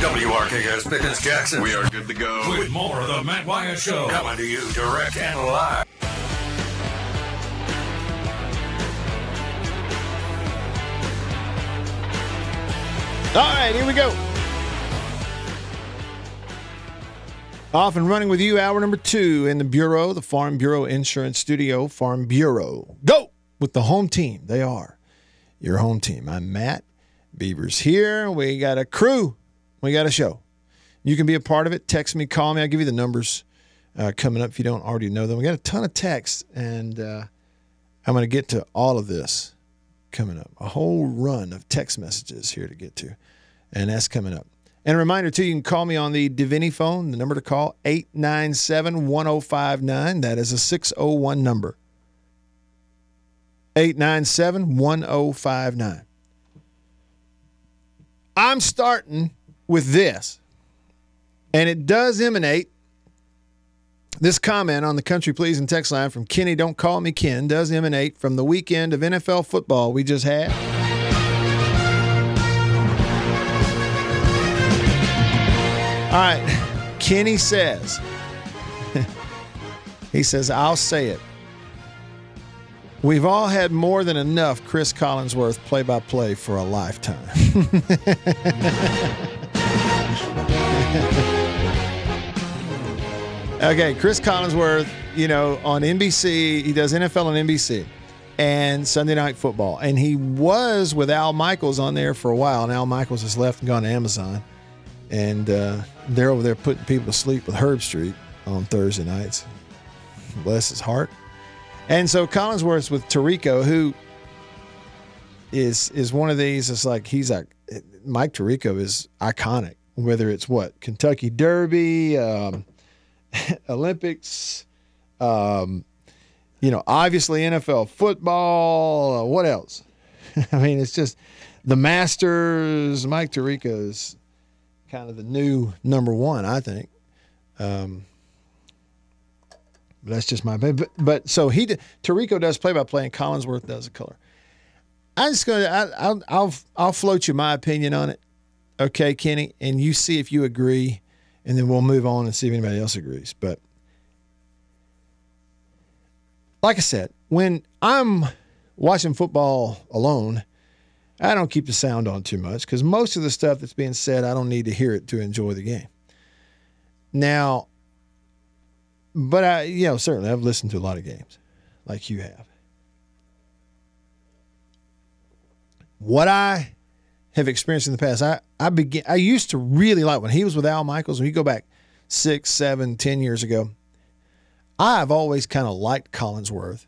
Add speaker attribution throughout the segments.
Speaker 1: WRKS Pickens Jackson.
Speaker 2: We are good to go.
Speaker 3: With more of the Matt Wyatt Show.
Speaker 1: Coming to you direct and live.
Speaker 4: All right, here we go. Off and running with you, hour number two in the Bureau, the Farm Bureau Insurance Studio, Farm Bureau. Go with the home team. They are your home team. I'm Matt. Beaver's here. We got a crew. We got a show. You can be a part of it. Text me, call me. I'll give you the numbers uh, coming up if you don't already know them. We got a ton of texts, and uh, I'm going to get to all of this coming up. A whole run of text messages here to get to, and that's coming up. And a reminder, too, you can call me on the Divini phone. The number to call, 897 1059. That is a 601 number. 897 1059. I'm starting with this, and it does emanate. This comment on the country pleasing text line from Kenny, don't call me Ken, does emanate from the weekend of NFL football we just had. All right, Kenny says, he says, I'll say it. We've all had more than enough Chris Collinsworth play by play for a lifetime. okay, Chris Collinsworth, you know, on NBC, he does NFL on NBC and Sunday Night Football. And he was with Al Michaels on there for a while, and Al Michaels has left and gone to Amazon. And uh, they're over there putting people to sleep with Herbstreit on Thursday nights. Bless his heart. And so Collinsworth's with Tirico, who is is one of these. It's like he's like Mike Tirico is iconic. Whether it's what Kentucky Derby, um, Olympics, um, you know, obviously NFL football. Uh, what else? I mean, it's just the Masters. Mike Tirico is kind of the new number one, I think. Um, that's just my but, but so he Tirico does play by play and Collinsworth does the color. I'm just gonna I, will I'll I'll float you my opinion on it, okay, Kenny, and you see if you agree, and then we'll move on and see if anybody else agrees. But like I said, when I'm watching football alone, I don't keep the sound on too much because most of the stuff that's being said, I don't need to hear it to enjoy the game. Now, but I, you know, certainly I've listened to a lot of games like you have. What I have experienced in the past, I, I begin, I used to really like when he was with Al Michaels, when you go back six, seven, ten years ago, I've always kind of liked Collinsworth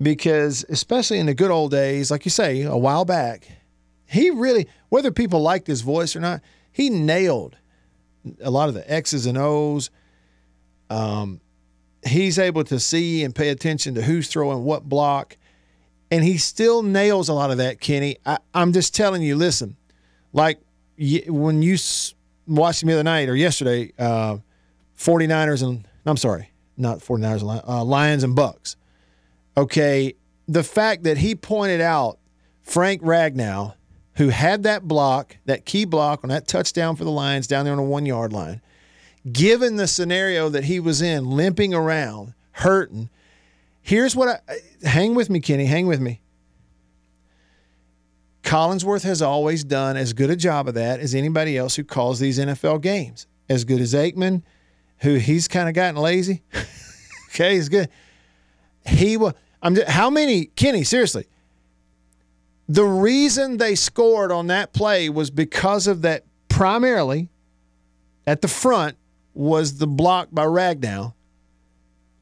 Speaker 4: because, especially in the good old days, like you say, a while back, he really, whether people liked his voice or not, he nailed a lot of the X's and O's. Um, he's able to see and pay attention to who's throwing what block, and he still nails a lot of that, Kenny. I, am just telling you, listen, like when you watched me the other night or yesterday, uh, 49ers and, I'm sorry, not 49ers, uh, Lions and Bucks. Okay, the fact that he pointed out Frank Ragnow, who had that block, that key block on that touchdown for the Lions down there on the one yard line, given the scenario that he was in, limping around, hurting, here's what I hang with me, Kenny, hang with me. Collinsworth has always done as good a job of that as anybody else who calls these NFL games. As good as Aikman, who he's kind of gotten lazy. okay, he's good. He will. I'm. Just, how many, Kenny? Seriously, the reason they scored on that play was because of that. Primarily, at the front, was the block by Ragnow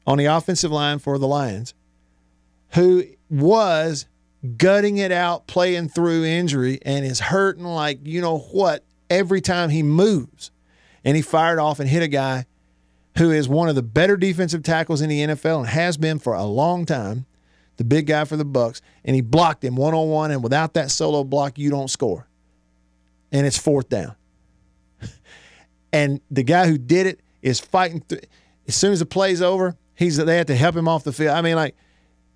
Speaker 4: on the offensive line for the Lions, who was gutting it out, playing through injury, and is hurting like you know what every time he moves. And he fired off and hit a guy who is one of the better defensive tackles in the NFL and has been for a long time, the big guy for the Bucks, and he blocked him one on one. And without that solo block, you don't score. And it's fourth down. And the guy who did it is fighting. Th- as soon as the play's over, he's they have to help him off the field. I mean, like,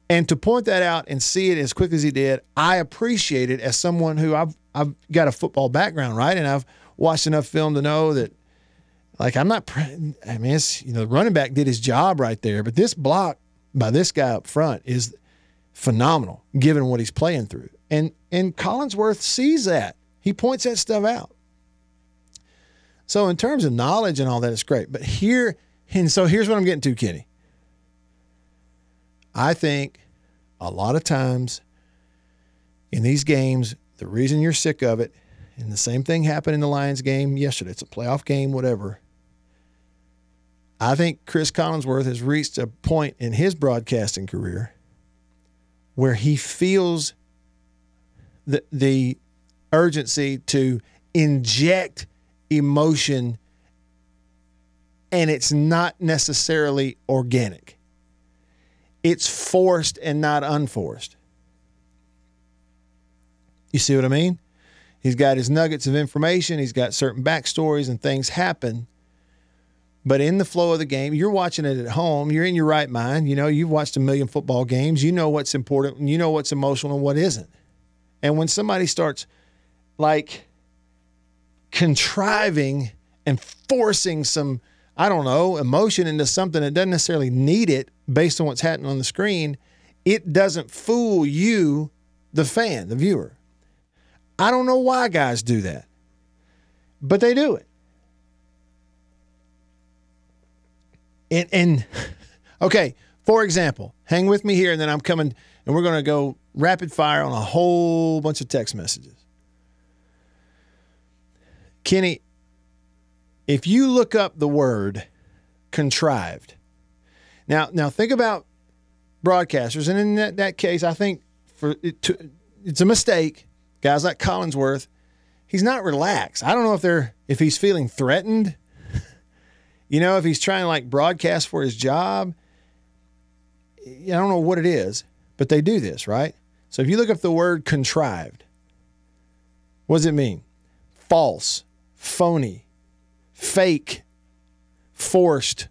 Speaker 4: and to point that out and see it as quick as he did, I appreciate it as someone who I've I've got a football background, right? And I've watched enough film to know that, like, I'm not. I mean, it's you know, the running back did his job right there, but this block by this guy up front is phenomenal, given what he's playing through. And and Collinsworth sees that. He points that stuff out. So in terms of knowledge and all that, it's great. But here, and so here's what I'm getting to, Kenny. I think a lot of times in these games, the reason you're sick of it, and the same thing happened in the Lions game yesterday. It's a playoff game, whatever. I think Chris Collinsworth has reached a point in his broadcasting career where he feels the the urgency to inject emotion and it's not necessarily organic. It's forced and not unforced. You see what I mean? He's got his nuggets of information, he's got certain backstories and things happen. But in the flow of the game, you're watching it at home, you're in your right mind. You know, you've watched a million football games, you know what's important, and you know what's emotional and what isn't. And when somebody starts like contriving and forcing some, I don't know, emotion into something that doesn't necessarily need it based on what's happening on the screen, it doesn't fool you, the fan, the viewer. I don't know why guys do that, but they do it. And, and okay, for example, hang with me here, and then I'm coming, and we're going to go rapid fire on a whole bunch of text messages. Kenny, if you look up the word contrived, now now think about broadcasters, and in that, that case, I think for it to, it's a mistake. Guys like Collinsworth, he's not relaxed. I don't know if they're if he's feeling threatened. You know, if he's trying to like broadcast for his job. I don't know what it is, but they do this, right? So if you look up the word contrived, what does it mean? False, phony, fake, forced,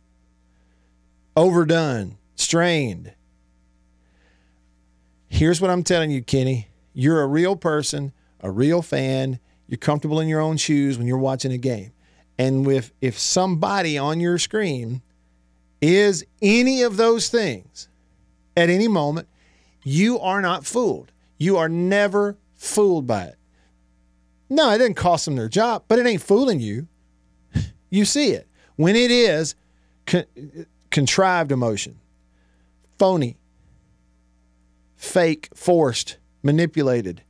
Speaker 4: overdone, strained. Here's what I'm telling you, Kenny. You're a real person, a real fan. You're comfortable in your own shoes when you're watching a game. And with if somebody on your screen is any of those things at any moment, you are not fooled. You are never fooled by it. No, it didn't cost them their job, but it ain't fooling you. You see it. When it is con- contrived emotion, phony, fake, forced, manipulated,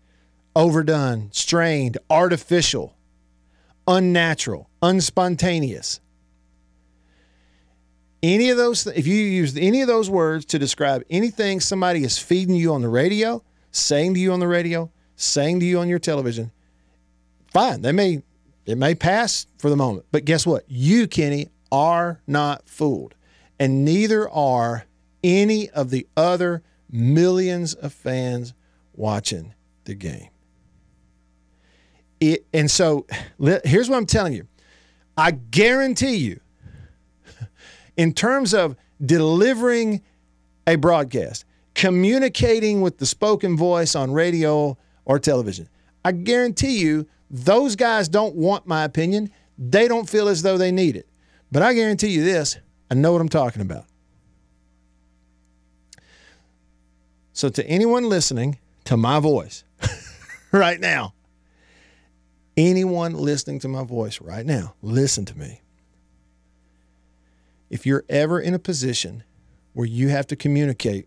Speaker 4: overdone, strained, artificial, unnatural, unspontaneous. Any of those, if you use any of those words to describe anything somebody is feeding you on the radio, saying to you on the radio, saying to you on your television, fine. They may it may pass for the moment, but guess what? You, Kenny, are not fooled, and neither are any of the other millions of fans watching the game. It, and so here's what I'm telling you. I guarantee you, in terms of delivering a broadcast, communicating with the spoken voice on radio or television, I guarantee you those guys don't want my opinion. They don't feel as though they need it. But I guarantee you this I know what I'm talking about. So, to anyone listening to my voice right now, anyone listening to my voice right now, listen to me. If you're ever in a position where you have to communicate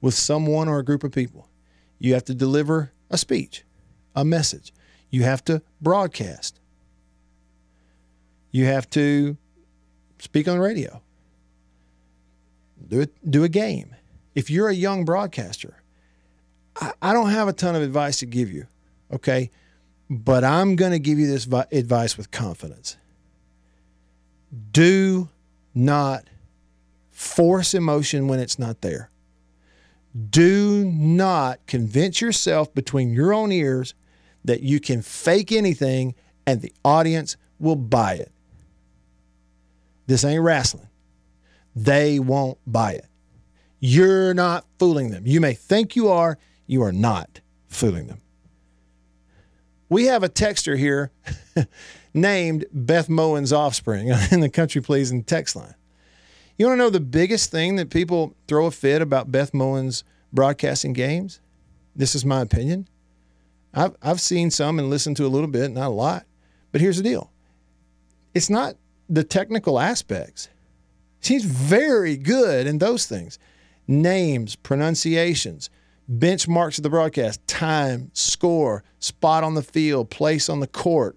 Speaker 4: with someone or a group of people, you have to deliver a speech, a message, you have to broadcast. You have to speak on radio. Do it, do a game. If you're a young broadcaster, I, I don't have a ton of advice to give you, okay? But I'm going to give you this vi- advice with confidence. Do not force emotion when it's not there. Do not convince yourself between your own ears that you can fake anything and the audience will buy it. This ain't wrestling. They won't buy it. You're not fooling them. You may think you are, you are not fooling them. we have a texter here named Beth Moen's offspring in the country pleasing text line. You want to know the biggest thing that people throw a fit about Beth Moen's broadcasting games? This is my opinion. I've, I've seen some and listened to a little bit, not a lot. But here's the deal it's not the technical aspects. She's very good in those things names, pronunciations, benchmarks of the broadcast, time, score, spot on the field, place on the court,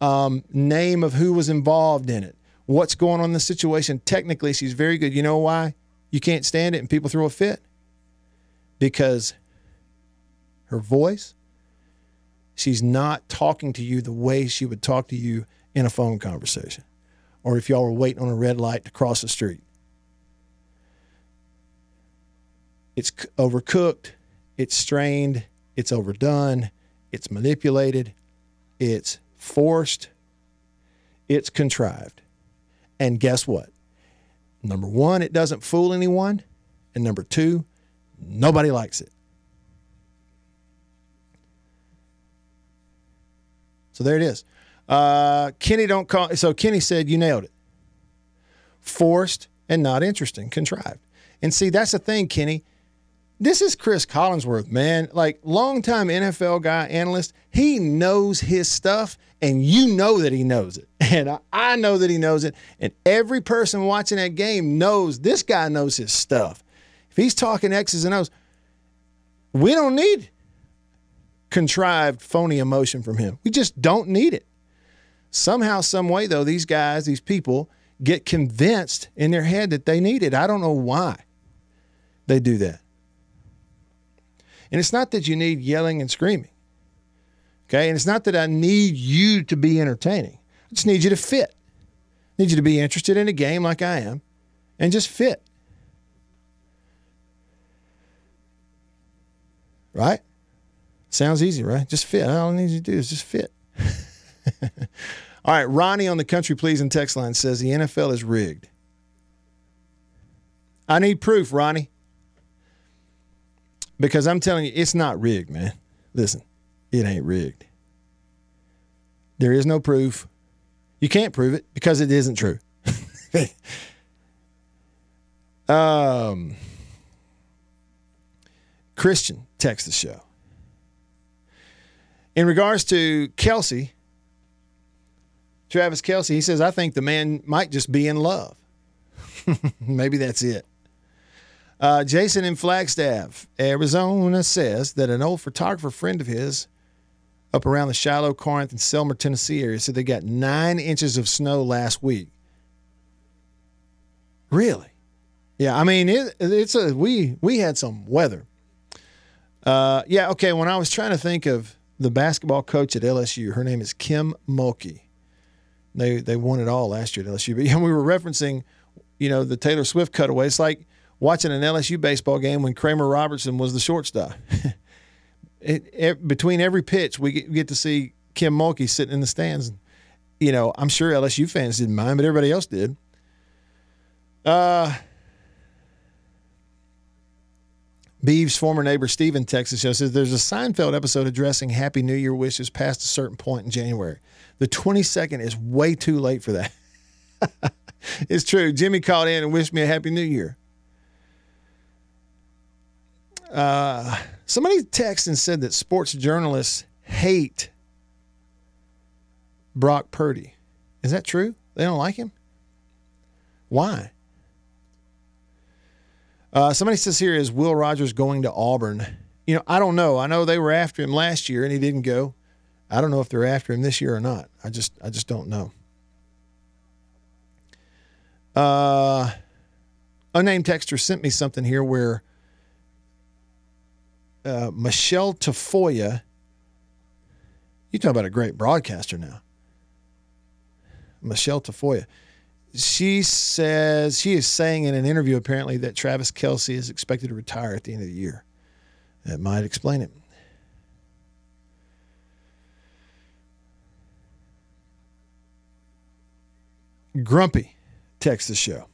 Speaker 4: um, name of who was involved in it, what's going on in the situation. Technically, she's very good. You know why you can't stand it and people throw a fit? Because her voice, she's not talking to you the way she would talk to you in a phone conversation or if y'all were waiting on a red light to cross the street. It's overcooked, it's strained, it's overdone, it's manipulated, it's forced, it's contrived. And guess what? Number one, it doesn't fool anyone. And number two, nobody likes it. So there it is. Uh, Kenny don't call. So Kenny said you nailed it. Forced and not interesting, contrived. And see, that's the thing, Kenny. This is Chris Collinsworth, man. Like longtime NFL guy, analyst. He knows his stuff, and you know that he knows it, and I, I know that he knows it. And every person watching that game knows this guy knows his stuff. If he's talking X's and O's, we don't need contrived, phony emotion from him. We just don't need it. Somehow, some way, though, these guys, these people, get convinced in their head that they need it. I don't know why they do that. And it's not that you need yelling and screaming. Okay. And it's not that I need you to be entertaining. I just need you to fit. I need you to be interested in a game like I am and just fit. Right? Sounds easy, right? Just fit. All I need you to do is just fit. All right, Ronnie on the country pleasing text line says the NFL is rigged. I need proof, Ronnie. Because I'm telling you, it's not rigged, man. Listen, it ain't rigged. There is no proof. You can't prove it because it isn't true. um, Christian text the show. In regards to Kelce, Travis Kelce, he says, I think the man might just be in love. Maybe that's it. Uh, Jason in Flagstaff, Arizona says that an old photographer friend of his up around the Shiloh, Corinth, and Selmer, Tennessee area said they got nine inches of snow last week. Really? Yeah, I mean it, it's a we we had some weather. Uh, yeah, okay. When I was trying to think of the basketball coach at LSU, her name is Kim Mulkey. They they won it all last year at LSU. But yeah, we were referencing, you know, the Taylor Swift cutaway. It's like watching an LSU baseball game when Kramer Robertson was the shortstop. it, it, between every pitch, we get, we get, to see Kim Mulkey sitting in the stands. You know, I'm sure LSU fans didn't mind, but everybody else did. Uh, Beeves' former neighbor Steven Texas show says there's a Seinfeld episode addressing Happy New Year wishes past a certain point in January. The 22nd is way too late for that. it's true. Jimmy called in and wished me a Happy New Year. Uh, somebody texted and said that sports journalists hate Brock Purdy. Is that true? They don't like him? Why? Uh, somebody says here is Will Rogers going to Auburn? You know, I don't know. I know they were after him last year and he didn't go. I don't know if they're after him this year or not. I just I just don't know. Uh, unnamed texter sent me something here where uh, Michelle Tafoya, you talk about a great broadcaster now. Michelle Tafoya, she says she is saying in an interview apparently that Travis Kelce is expected to retire at the end of the year. That might explain it. Grumpy text the show.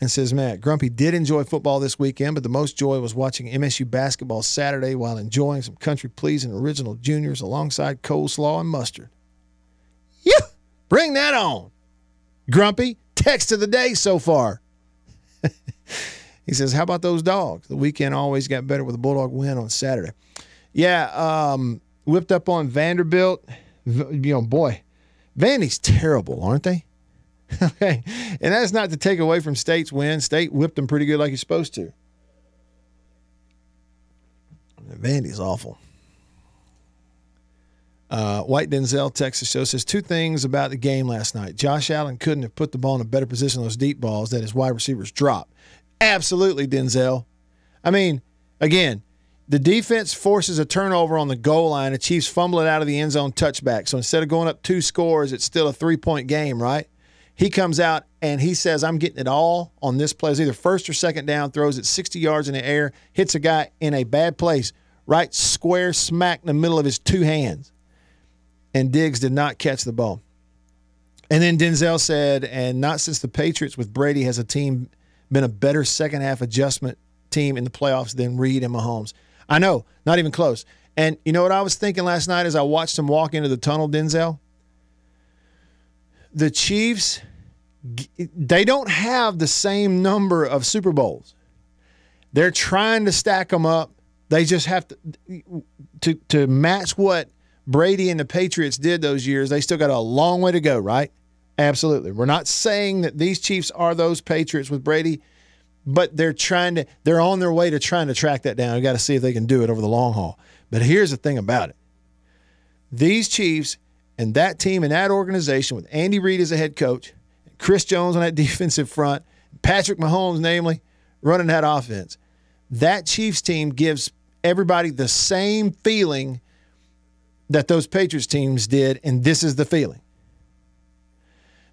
Speaker 4: And says, Matt, Grumpy did enjoy football this weekend, but the most joy was watching MSU basketball Saturday while enjoying some country pleasing original juniors alongside coleslaw and mustard. Yeah, bring that on. Grumpy, text of the day so far. he says, How about those dogs? The weekend always got better with a Bulldog win on Saturday. Yeah, um, whipped up on Vanderbilt. You know, boy, Vandy's terrible, aren't they? okay. And that's not to take away from State's win. State whipped them pretty good like you're supposed to. Vandy's awful. Uh, White Denzel, Texas show says two things about the game last night. Josh Allen couldn't have put the ball in a better position on those deep balls that his wide receivers dropped. Absolutely, Denzel. I mean, again, the defense forces a turnover on the goal line. The Chiefs fumble it out of the end zone touchback. So instead of going up two scores, it's still a three point game, right? He comes out and he says, I'm getting it all on this play. It's either first or second down, throws it 60 yards in the air, hits a guy in a bad place, right square smack in the middle of his two hands and Diggs did not catch the ball. And then Denzel said, and not since the Patriots with Brady has a team been a better second half adjustment team in the playoffs than Reid and Mahomes. I know, not even close. And you know what I was thinking last night as I watched him walk into the tunnel, Denzel? The Chiefs, they don't have the same number of Super Bowls. They're trying to stack them up. They just have to to to match what Brady and the Patriots did those years, they still got a long way to go, right? Absolutely. We're not saying that these Chiefs are those Patriots with Brady, but they're trying to they're on their way to trying to track that down. We got to see if they can do it over the long haul. But here's the thing about it. These Chiefs and that team and that organization with Andy Reid as a head coach, Chris Jones on that defensive front, Patrick Mahomes namely running that offense. That Chiefs team gives everybody the same feeling that those Patriots teams did, and this is the feeling.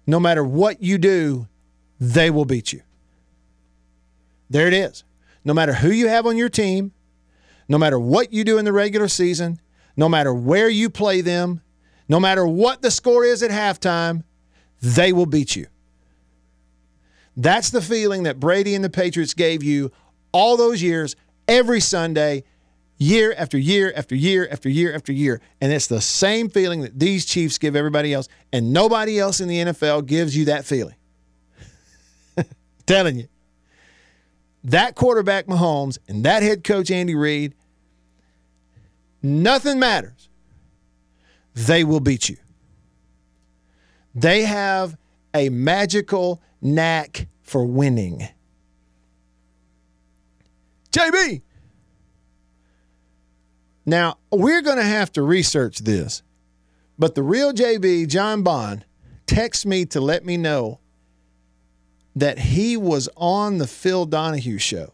Speaker 4: No matter what you do, they will beat you. There it is. No matter who you have on your team, no matter what you do in the regular season, no matter where you play them, no matter what the score is at halftime, they will beat you. That's the feeling that Brady and the Patriots gave you all those years, every Sunday, year after year after year after year after year. And it's the same feeling that these Chiefs give everybody else, and nobody else in the NFL gives you that feeling. Telling you. That quarterback, Mahomes, and that head coach, Andy Reid, nothing matters. They will beat you. They have a magical knack for winning. JB, now, we're going to have to research this, but the real JB, John Bond, texted me to let me know that he was on the Phil Donahue show.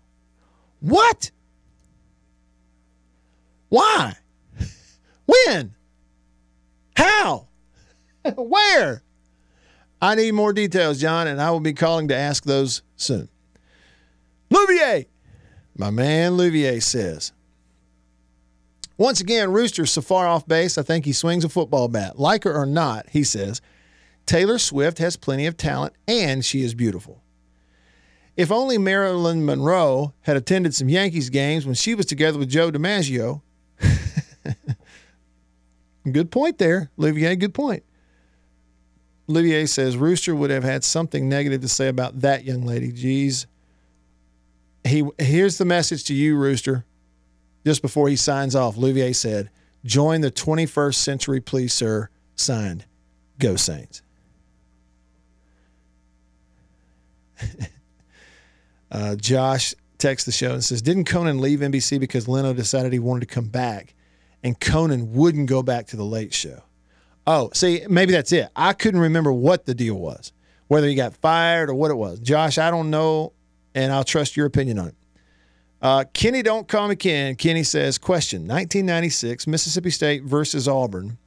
Speaker 4: What? Why? When? How? Where? I need more details, John, and I will be calling to ask those soon. Louvier, my man Louvier says, once again, Rooster's so far off base, I think he swings a football bat. Like her or not, he says, Taylor Swift has plenty of talent and she is beautiful. If only Marilyn Monroe had attended some Yankees games when she was together with Joe DiMaggio. good point there, Olivier. Good point. Olivier says Rooster would have had something negative to say about that young lady. Geez. He here's the message to you, Rooster just before he signs off, Louvier said, Join the 21st century, please, sir. Signed, Go Saints. uh, Josh texts the show and says, Didn't Conan leave NBC because Leno decided he wanted to come back and Conan wouldn't go back to the late show? Oh, see, maybe that's it. I couldn't remember what the deal was, whether he got fired or what it was. Josh, I don't know, and I'll trust your opinion on it. Uh, Kenny, don't call me Ken. Kenny says, question 1996, Mississippi State versus Auburn.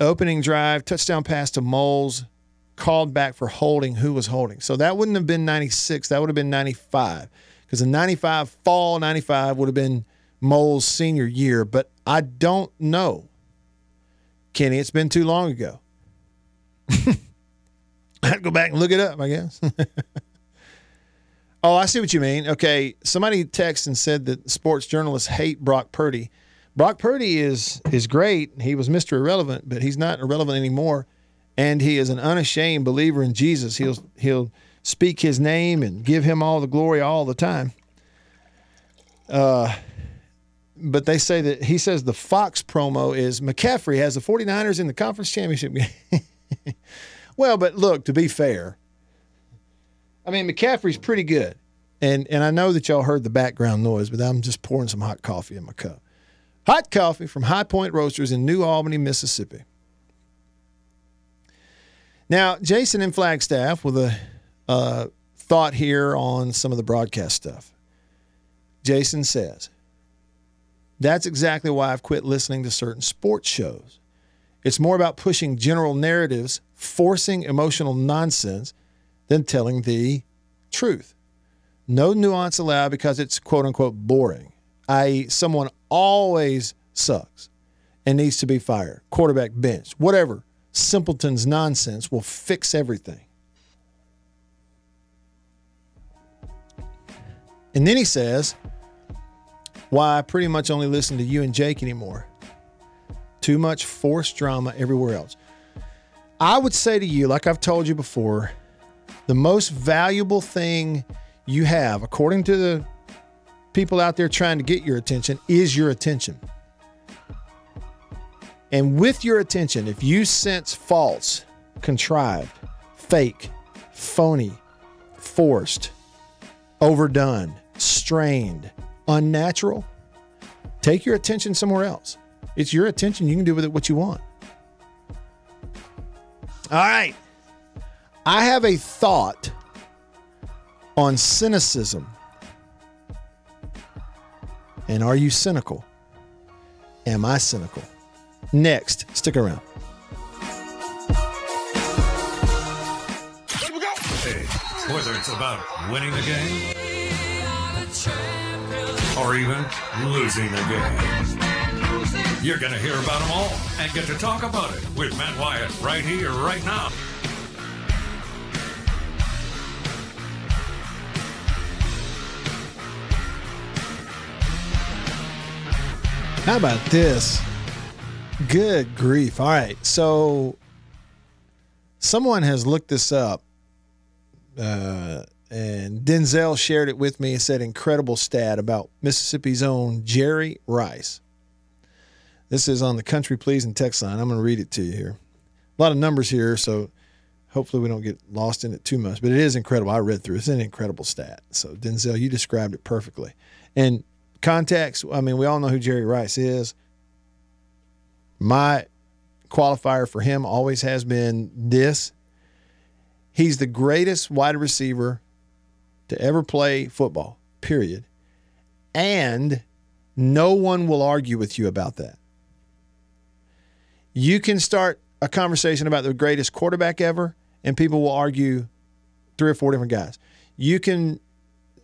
Speaker 4: Opening drive, touchdown pass to Moulds, called back for holding. Who was holding? So that wouldn't have been 96. That would have been 95. Because in 95, fall 95 would have been Moulds' senior year. But I don't know. Kenny, it's been too long ago. I had to go back and look it up, I guess. oh, I see what you mean. Okay, somebody texted and said that sports journalists hate Brock Purdy. Brock Purdy is is great. He was Mr. Irrelevant, but he's not irrelevant anymore. And he is an unashamed believer in Jesus. He'll he'll speak his name and give him all the glory all the time. Uh but they say that he says the Fox promo is McCaffrey has the 49ers in the conference championship game. well, but look, to be fair, I mean McCaffrey's pretty good. And and I know that y'all heard the background noise, but I'm just pouring some hot coffee in my cup. Hot coffee from High Point Roasters in New Albany, Mississippi. Now, Jason in Flagstaff with a uh, thought here on some of the broadcast stuff. Jason says, That's exactly why I've quit listening to certain sports shows. It's more about pushing general narratives, forcing emotional nonsense, than telling the truth. No nuance allowed because it's quote unquote boring, i.e., someone always sucks and needs to be fired, quarterback bench, whatever. Simpleton's nonsense will fix everything. And then he says, Why I pretty much only listen to you and Jake anymore. Too much forced drama everywhere else. I would say to you, like I've told you before, the most valuable thing you have, according to the people out there trying to get your attention, is your attention. And with your attention, if you sense false, contrived, fake, phony, forced, overdone, strained, unnatural, take your attention somewhere else. It's your attention. You can do with it what you want. All right. I have a thought on cynicism. And are you cynical? Am I cynical? Next, stick around.
Speaker 1: Hey, whether it's about winning the game or even losing the game. You're going to hear about them all and get to talk about it with Matt Wyatt right here, right now.
Speaker 4: How about this? Good grief. All right. So someone has looked this up, uh, and Denzel shared it with me and said incredible stat about Mississippi's own Jerry Rice. This is on the Country Pleasing text line. I'm going to read it to you here. A lot of numbers here, so hopefully we don't get lost in it too much. But it is incredible. I read through it. It's an incredible stat. So Denzel, you described it perfectly. And context, I mean, we all know who Jerry Rice is. My qualifier for him always has been this. He's the greatest wide receiver to ever play football, period. And no one will argue with you about that. You can start a conversation about the greatest quarterback ever, and people will argue three or four different guys. You can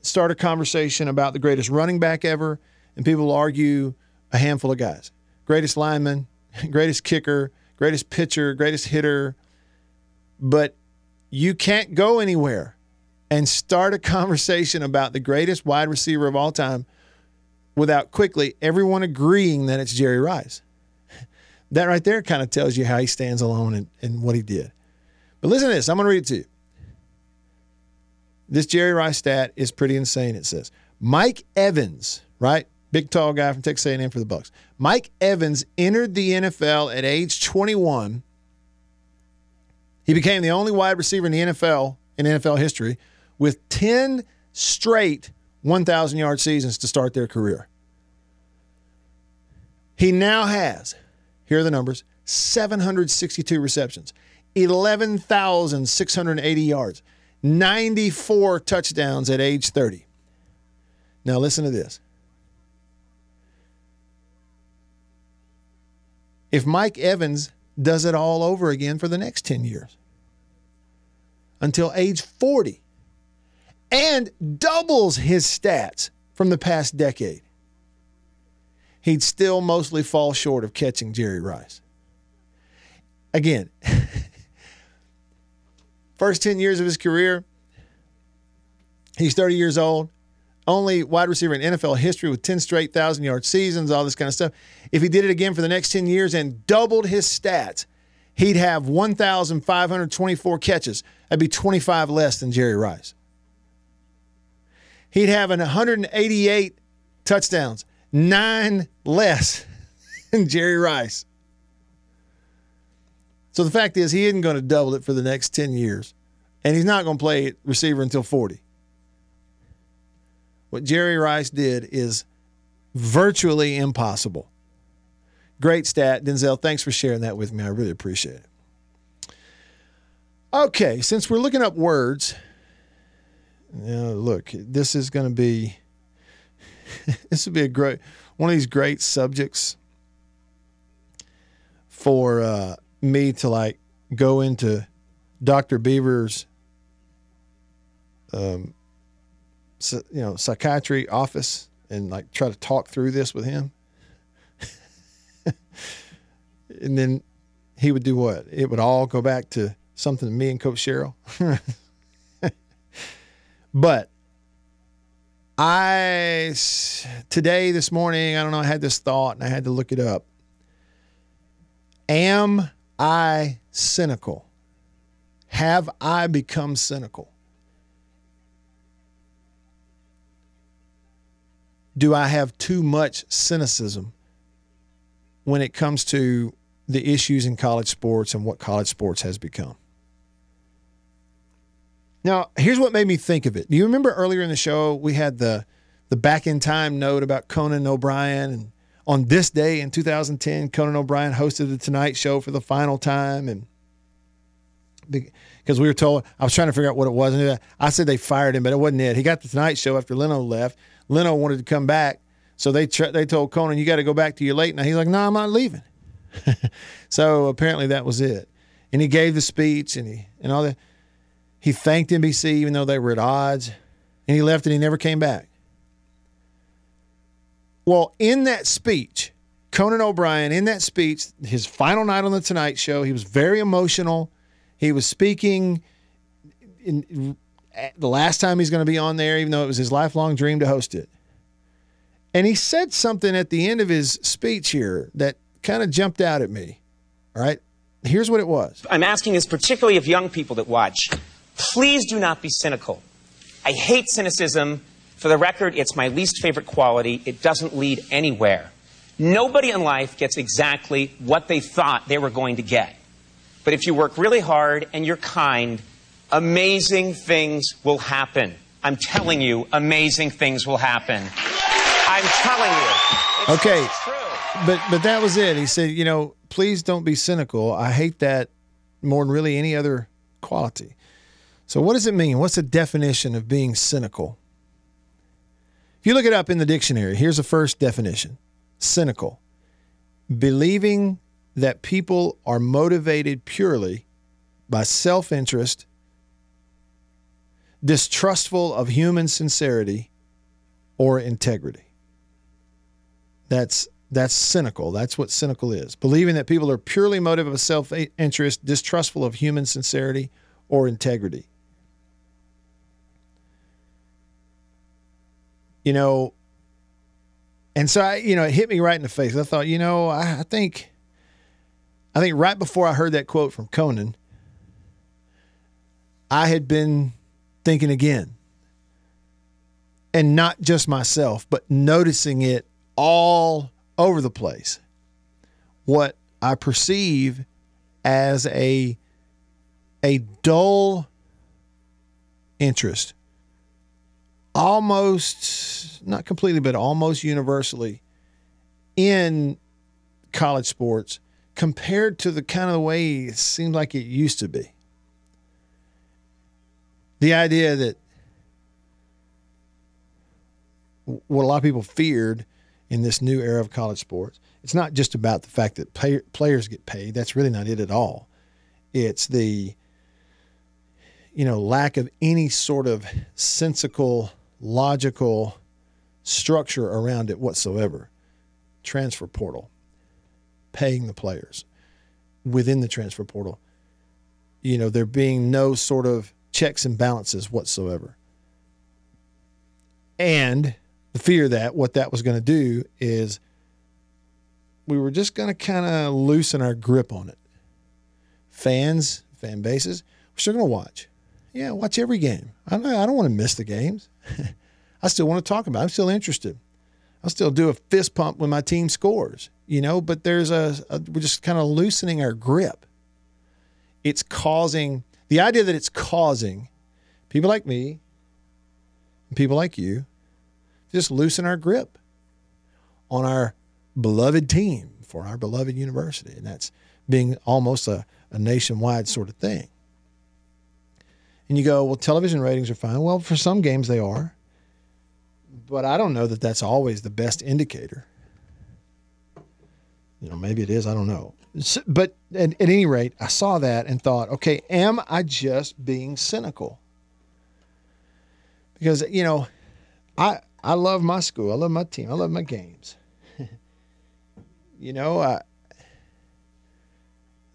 Speaker 4: start a conversation about the greatest running back ever, and people will argue a handful of guys. Greatest lineman, greatest kicker, greatest pitcher, greatest hitter. But you can't go anywhere and start a conversation about the greatest wide receiver of all time without quickly everyone agreeing that it's Jerry Rice. That right there kind of tells you how he stands alone and, and what he did. But listen to this. I'm going to read it to you. This Jerry Rice stat is pretty insane. It says Mike Evans, right? Big tall guy from Texas A&M for the Bucks. Mike Evans entered the NFL at age 21. He became the only wide receiver in the NFL in NFL history with 10 straight 1,000 yard seasons to start their career. He now has, here are the numbers 762 receptions, 11,680 yards, 94 touchdowns at age 30. Now, listen to this. If Mike Evans does it all over again for the next 10 years until age 40 and doubles his stats from the past decade, he'd still mostly fall short of catching Jerry Rice. Again, First 10 years of his career, he's 30 years old, only wide receiver in NFL history with 10 straight 1,000 yard seasons, all this kind of stuff. If he did it again for the next 10 years and doubled his stats, he'd have 1,524 catches. That'd be 25 less than Jerry Rice. He'd have an 188 touchdowns, nine less than Jerry Rice. So the fact is, he isn't going to double it for the next 10 years, and he's not going to play receiver until 40. What Jerry Rice did is virtually impossible. Great stat. Denzel, thanks for sharing that with me. I really appreciate it. Okay, since we're looking up words, know, look, this is going to be this would be a great one of these great subjects for uh, me to like go into Dr. Beaver's um, you know psychiatry office and like try to talk through this with him and then he would do what it would all go back to something to me and coach Sherrill but i today this morning i don't know i had this thought and i had to look it up. Am i cynical? Have i become cynical? Do I have too much cynicism when it comes to the issues in college sports and what college sports has become? Now, here's what made me think of it. Do you remember earlier in the show we had the the back in time note about Conan O'Brien and on this day in 2010 Conan O'Brien hosted the Tonight Show for the final time and because we were told I was trying to figure out what it was and I said they fired him but it wasn't it. He got the Tonight Show after Leno left Leno wanted to come back, so they tr- they told Conan, "You got to go back to your late night." He's like, "No, I'm not leaving." so apparently that was it, and he gave the speech and he and all that. He thanked NBC even though they were at odds, and he left and he never came back. Well, in that speech, Conan O'Brien, in that speech, his final night on the Tonight Show, he was very emotional. He was speaking in the last time he's going to be on there, even though it was his lifelong dream to host it. And he said something at the end of his speech here that kind of jumped out at me. All right. Here's what it was
Speaker 2: I'm asking this particularly of young people that watch. Please do not be cynical. I hate cynicism. For the record, it's my least favorite quality. It doesn't lead anywhere. Nobody in life gets exactly what they thought they were going to get. But if you work really hard and you're kind, amazing things will happen. I'm telling you, amazing things will happen. I'm telling you.
Speaker 4: okay. But but that was it. He said, you know, please don't be cynical. I hate that more than really any other quality. So what does it mean? What's the definition of being cynical? If you look it up in the dictionary, here's the first definition. Cynical. Believing that people are motivated purely by self-interest distrustful of human sincerity or integrity. That's that's cynical. That's what cynical is. Believing that people are purely motivated of self-interest, distrustful of human sincerity or integrity. You know, and so I, you know, it hit me right in the face. I thought, you know, I, I think, I think right before I heard that quote from Conan, I had been thinking again. And not just myself, but noticing it all over the place. What I perceive as a a dull interest almost not completely but almost universally in college sports compared to the kind of way it seemed like it used to be the idea that what a lot of people feared in this new era of college sports, it's not just about the fact that pay, players get paid. That's really not it at all. It's the you know lack of any sort of sensical, logical structure around it whatsoever. Transfer portal, paying the players within the transfer portal you know, there being no sort of checks and balances whatsoever. And the fear that what that was going to do is we were just going to kind of loosen our grip on it. Fans, fan bases, we're still going to watch. Yeah, watch every game. I don't, I don't want to miss the games. I still want to talk about. It. I'm still interested. I'll still do a fist pump when my team scores, you know. But there's a, a we're just kind of loosening our grip. It's causing the idea that it's causing people like me, and people like you, just loosen our grip on our beloved team for our beloved university, and that's being almost a, a nationwide sort of thing. And you go, well, television ratings are fine. Well, for some games they are. But I don't know that that's always the best indicator. You know, maybe it is. I don't know. But at, at any rate, I saw that and thought, okay, am I just being cynical? Because, you know, I, I love my school. I love my team. I love my games. you know, I,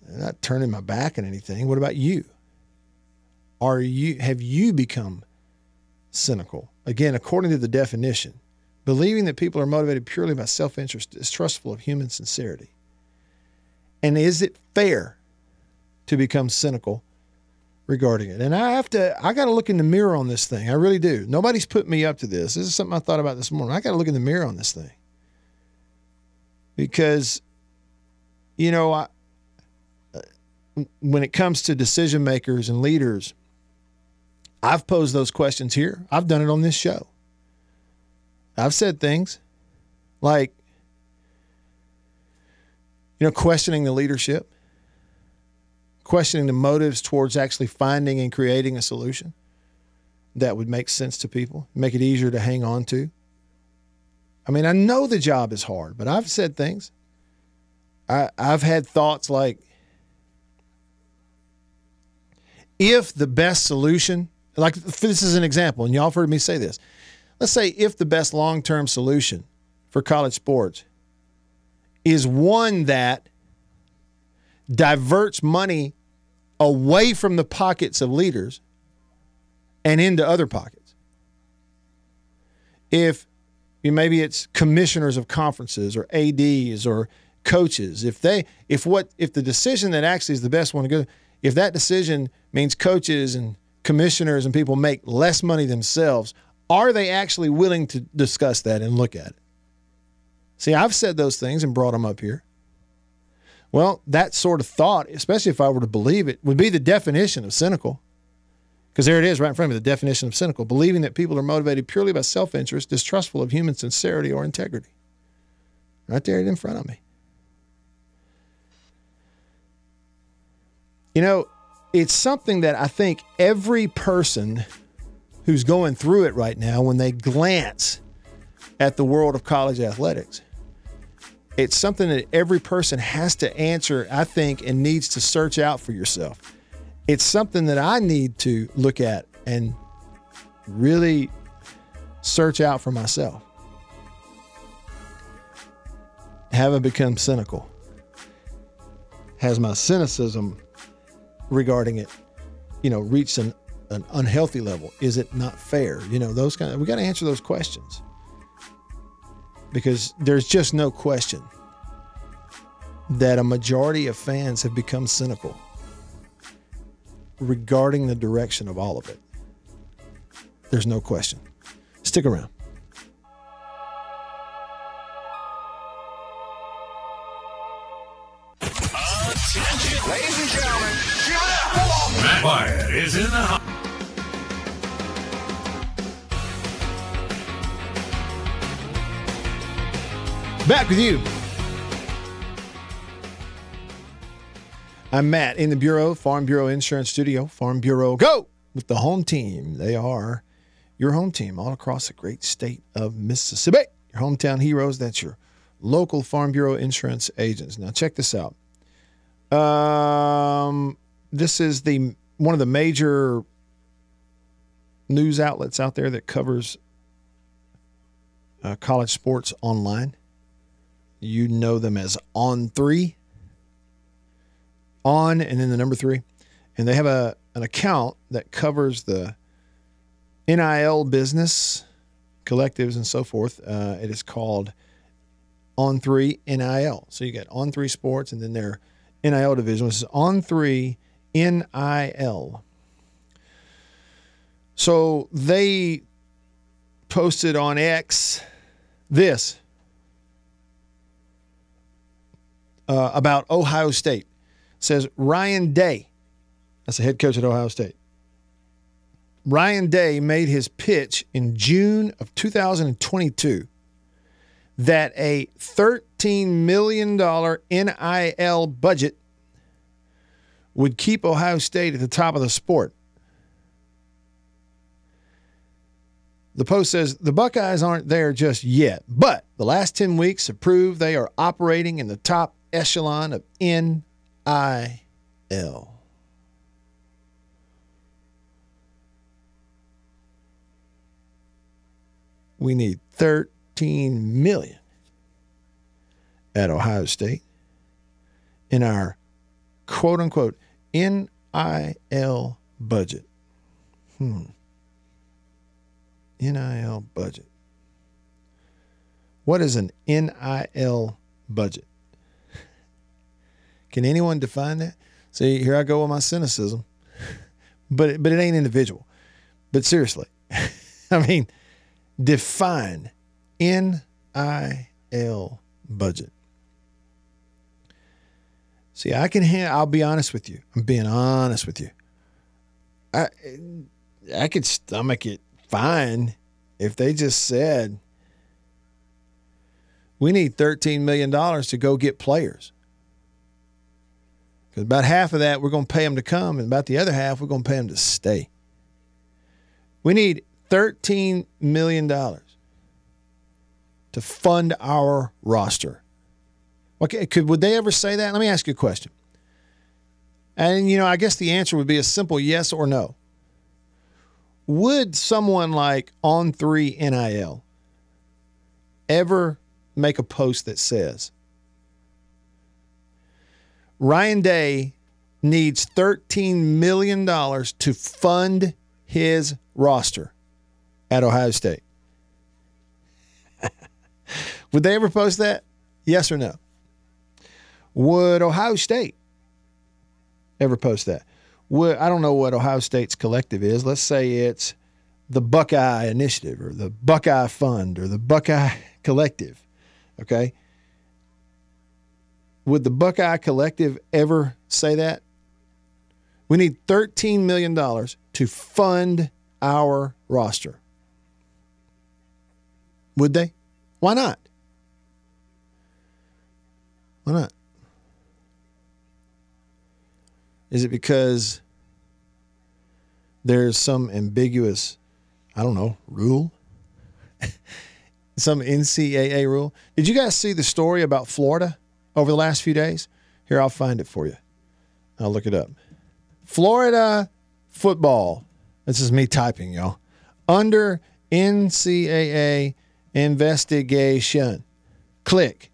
Speaker 4: I'm not turning my back on anything. What about you? Are you have you become cynical? Again, according to the definition, believing that people are motivated purely by self-interest, is distrustful of human sincerity. And is it fair to become cynical regarding it? And I have to I got to look in the mirror on this thing. I really do. Nobody's put me up to this. This is something I thought about this morning. I got to look in the mirror on this thing. Because you know, I uh, when it comes to decision makers and leaders, I've posed those questions here. I've done it on this show. I've said things like, you know, questioning the leadership, questioning the motives towards actually finding and creating a solution that would make sense to people, make it easier to hang on to. I mean, I know the job is hard, but I've said things. I, I've had thoughts like, if the best solution like this is an example, and y'all have heard me say this. Let's say if the best long term solution for college sports is one that diverts money away from the pockets of leaders and into other pockets. If maybe it's commissioners of conferences or ADs or coaches, if they if what if the decision that actually is the best one to go, if that decision means coaches and commissioners and people make less money themselves, are they actually willing to discuss that and look at it? See, I've said those things and brought them up here. Well, that sort of thought, especially if I were to believe it, would be the definition of cynical. Because there it is right in front of me, the definition of cynical believing that people are motivated purely by self interest, distrustful of human sincerity or integrity. Right there in front of me. You know, it's something that I think every person who's going through it right now, when they glance at the world of college athletics, it's something that every person has to answer, I think, and needs to search out for yourself. It's something that I need to look at and really search out for myself. Have I become cynical? Has my cynicism regarding it, you know, reached an, an unhealthy level? Is it not fair? You know, those kind of, we got to answer those questions because there's just no question that a majority of fans have become cynical regarding the direction of all of it. There's no question. Stick around.
Speaker 1: Is in the house.
Speaker 4: Back with you. I'm Matt in the Bureau, Farm Bureau Insurance Studio. Farm Bureau, go with the home team. They are your home team all across the great state of Mississippi. Your hometown heroes, that's your local Farm Bureau insurance agents. Now, check this out. Um, this is the one of the major news outlets out there that covers uh, college sports online. You know them as On Three. On and then the number three. and they have a an account that covers the NIL business, collectives, and so forth. Uh, it is called On Three NIL. So you got On Three Sports, and then their NIL division, which is On Three NIL. So they posted on X this uh, about Ohio State. It says Ryan Day, that's the head coach at Ohio State. Ryan Day made his pitch in June of 2022 that a $13 million NIL budget would keep Ohio State at the top of the sport. The Post says the Buckeyes aren't there just yet, but the last 10 weeks have proved they are operating in the top echelon of NIL. We need 13 million at Ohio State in our quote unquote NIL budget. Hmm. NIL budget. What is an NIL budget? Can anyone define that? See, here I go with my cynicism, but but it ain't individual. But seriously, I mean, define NIL budget. See, I can. I'll be honest with you. I'm being honest with you. I I could stomach it fine if they just said we need $13 million to go get players. Because about half of that we're going to pay them to come, and about the other half we're going to pay them to stay. We need $13 million to fund our roster. Okay, could would they ever say that? Let me ask you a question. And you know, I guess the answer would be a simple yes or no would someone like on 3 NIL ever make a post that says Ryan Day needs $13 million to fund his roster at Ohio State? would they ever post that? Yes or no? Would Ohio State ever post that? what I don't know what Ohio State's collective is. Let's say it's the Buckeye Initiative or the Buckeye Fund or the Buckeye Collective. Okay. Would the Buckeye Collective ever say that? We need $13 million to fund our roster. Would they? Why not? Why not? Is it because there's some ambiguous, I don't know, rule? some NCAA rule? Did you guys see the story about Florida over the last few days? Here, I'll find it for you. I'll look it up. Florida football. This is me typing, y'all. Under NCAA investigation. Click.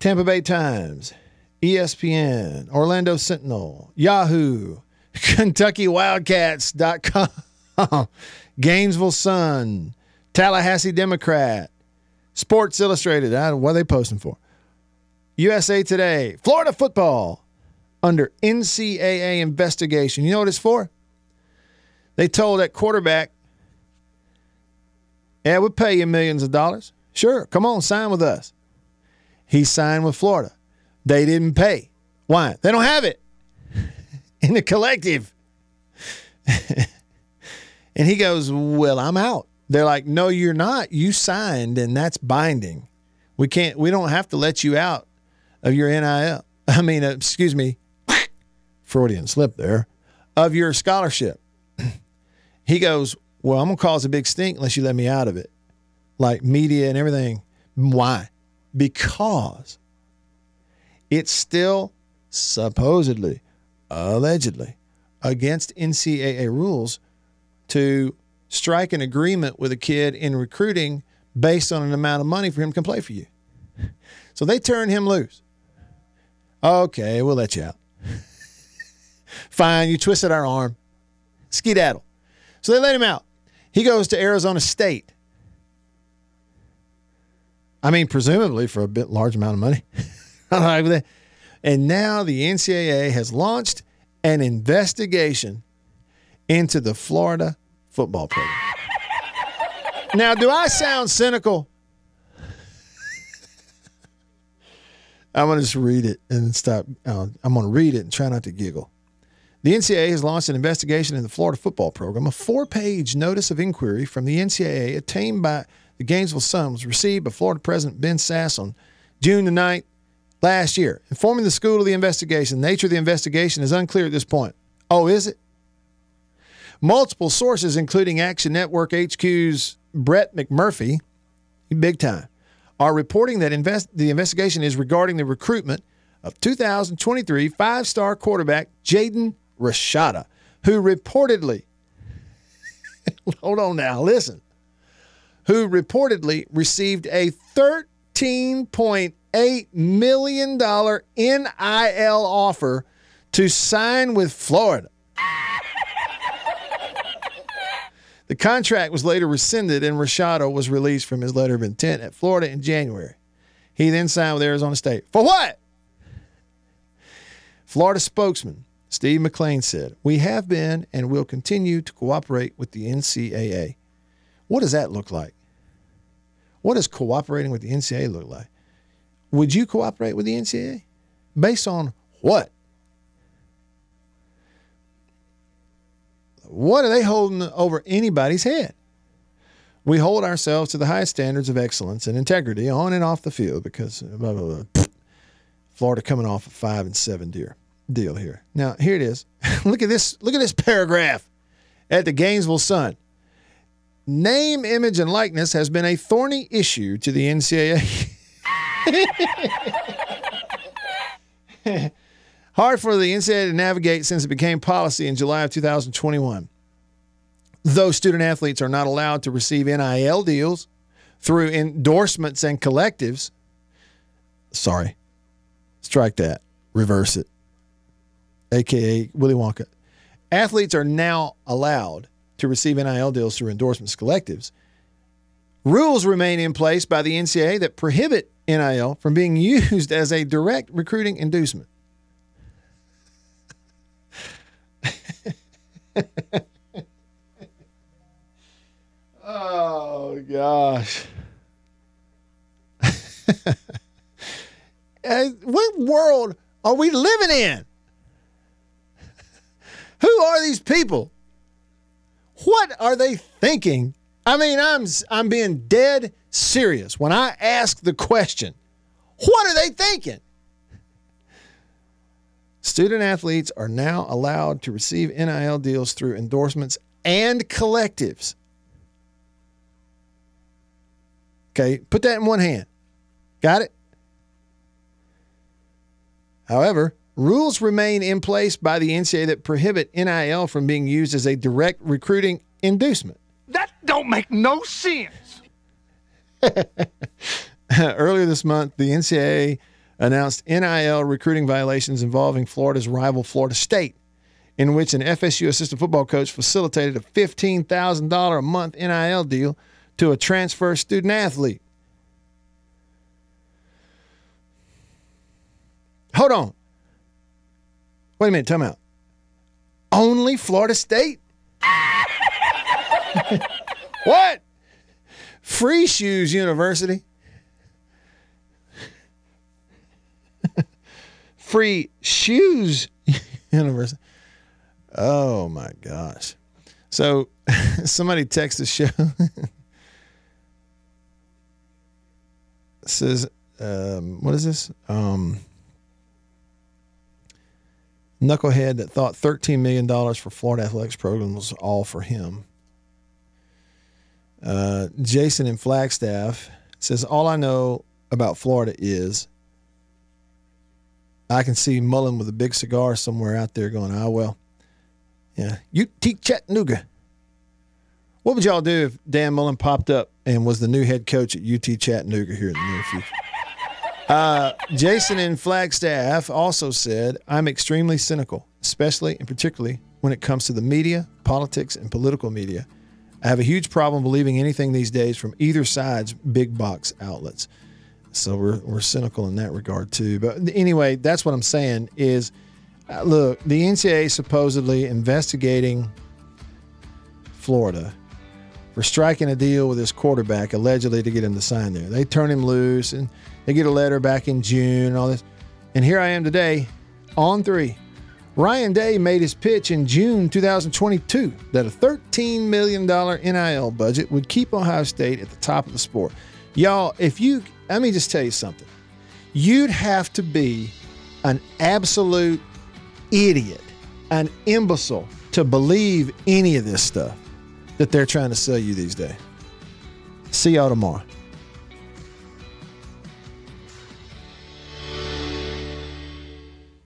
Speaker 4: Tampa Bay Times. ESPN, Orlando Sentinel, Yahoo, KentuckyWildcats.com, Gainesville Sun, Tallahassee Democrat, Sports Illustrated. what are they posting for? USA Today, Florida football under NCAA investigation. You know what it's for? They told that quarterback, yeah, we'll pay you millions of dollars. Sure, come on, sign with us. He signed with Florida. They didn't pay. Why? They don't have it in the collective. and he goes, Well, I'm out. They're like, No, you're not. You signed, and that's binding. We can't, we don't have to let you out of your NIL. I mean, uh, excuse me, Freudian slip there, of your scholarship. he goes, Well, I'm going to cause a big stink unless you let me out of it. Like media and everything. Why? Because it's still supposedly, allegedly, against NCAA rules to strike an agreement with a kid in recruiting based on an amount of money for him to play for you. So they turn him loose. Okay, we'll let you out. Fine, you twisted our arm. Skedaddle. So they let him out. He goes to Arizona State. I mean, presumably for a bit large amount of money. and now the NCAA has launched an investigation into the Florida football program. now, do I sound cynical? I'm going to just read it and stop. Uh, I'm going to read it and try not to giggle. The NCAA has launched an investigation in the Florida football program. A four page notice of inquiry from the NCAA obtained by the Gainesville Sun was received by Florida President Ben Sasse on June the 9th last year, informing the school of the investigation. The nature of the investigation is unclear at this point. Oh, is it? Multiple sources, including Action Network HQ's Brett McMurphy, big time, are reporting that invest- the investigation is regarding the recruitment of 2023 five star quarterback Jaden Rashada, who reportedly, hold on now, listen, who reportedly received a $13.8 million NIL offer to sign with Florida. The contract was later rescinded and Rashada was released from his letter of intent at Florida in January. He then signed with Arizona State. For what? Florida spokesman Steve McClain said, We have been and will continue to cooperate with the NCAA. What does that look like? What does cooperating with the NCAA look like? Would you cooperate with the NCAA? Based on what? What are they holding over anybody's head? We hold ourselves to the highest standards of excellence and integrity on and off the field because blah, blah, blah. Florida coming off a five and seven deer deal here. Now here it is. look at this. Look at this paragraph at the Gainesville Sun. Name, image, and likeness has been a thorny issue to the NCAA. Hard for the NCAA to navigate since it became policy in July of 2021. Though student athletes are not allowed to receive NIL deals through endorsements and collectives, sorry, strike that, reverse it, aka Willy Wonka. Athletes are now allowed to receive NIL deals through endorsements collectives. Rules remain in place by the NCAA that prohibit NIL from being used as a direct recruiting inducement. oh, gosh. what world are we living in? Who are these people? What are they thinking? I mean, I'm I'm being dead serious when I ask the question. What are they thinking? Student athletes are now allowed to receive NIL deals through endorsements and collectives. Okay, put that in one hand. Got it? However, rules remain in place by the NCAA that prohibit NIL from being used as a direct recruiting inducement.
Speaker 3: That don't make no sense.
Speaker 4: Earlier this month, the NCAA announced NIL recruiting violations involving Florida's rival Florida State, in which an FSU assistant football coach facilitated a $15,000 a month NIL deal to a transfer student athlete. Hold on. Wait a minute, time out. Only Florida State? what? Free Shoes University. Free Shoes University. Oh my gosh. So somebody texted the show. says, um, what is this? Um, knucklehead that thought $13 million for Florida athletics program was all for him. Uh, Jason in Flagstaff says, All I know about Florida is I can see Mullen with a big cigar somewhere out there going, Ah, well, yeah, UT Chattanooga. What would y'all do if Dan Mullen popped up and was the new head coach at UT Chattanooga here in the near future? Uh, Jason in Flagstaff also said, I'm extremely cynical, especially and particularly when it comes to the media, politics, and political media. I have a huge problem believing anything these days from either side's big box outlets. So we're, we're cynical in that regard too. But anyway, that's what I'm saying is uh, look, the NCAA supposedly investigating Florida for striking a deal with his quarterback allegedly to get him to sign there. They turn him loose and they get a letter back in June and all this. And here I am today on three. Ryan Day made his pitch in June 2022 that a $13 million NIL budget would keep Ohio State at the top of the sport. Y'all, if you, let me just tell you something. You'd have to be an absolute idiot, an imbecile to believe any of this stuff that they're trying to sell you these days. See y'all tomorrow.